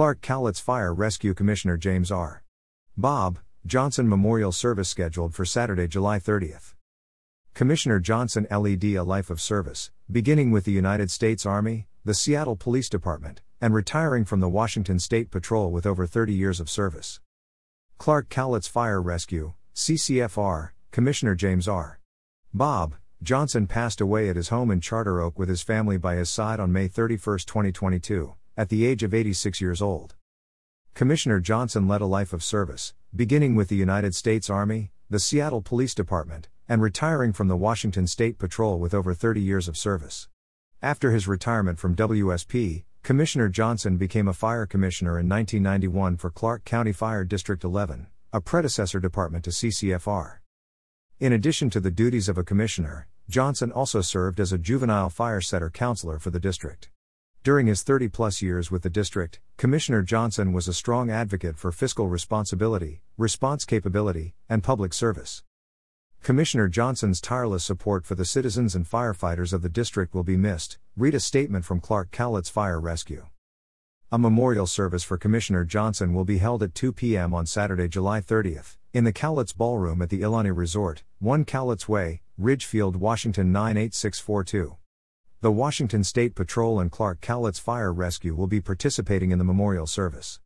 Clark Cowlitz Fire Rescue Commissioner James R. Bob Johnson Memorial Service scheduled for Saturday, July 30th. Commissioner Johnson LED a life of service, beginning with the United States Army, the Seattle Police Department, and retiring from the Washington State Patrol with over 30 years of service. Clark Cowlitz Fire Rescue, CCFR, Commissioner James R. Bob Johnson passed away at his home in Charter Oak with his family by his side on May 31, 2022, at the age of 86 years old. Commissioner Johnson led a life of service, beginning with the United States Army, the Seattle Police Department, and retiring from the Washington State Patrol with over 30 years of service. After his retirement from WSP, Commissioner Johnson became a fire commissioner in 1991 for Clark County Fire District 11, a predecessor department to CCFR. In addition to the duties of a commissioner, Johnson also served as a juvenile fire setter counselor for the district. During his 30 plus years with the district, Commissioner Johnson was a strong advocate for fiscal responsibility, response capability, and public service. Commissioner Johnson's tireless support for the citizens and firefighters of the district will be missed. Read a statement from Clark Cowlitz Fire Rescue. A memorial service for Commissioner Johnson will be held at 2 p.m. on Saturday, July 30th, in the Cowlitz Ballroom at the Ilani Resort, 1 Cowlitz Way, Ridgefield, Washington 98642. The Washington State Patrol and Clark Cowlitz Fire Rescue will be participating in the memorial service.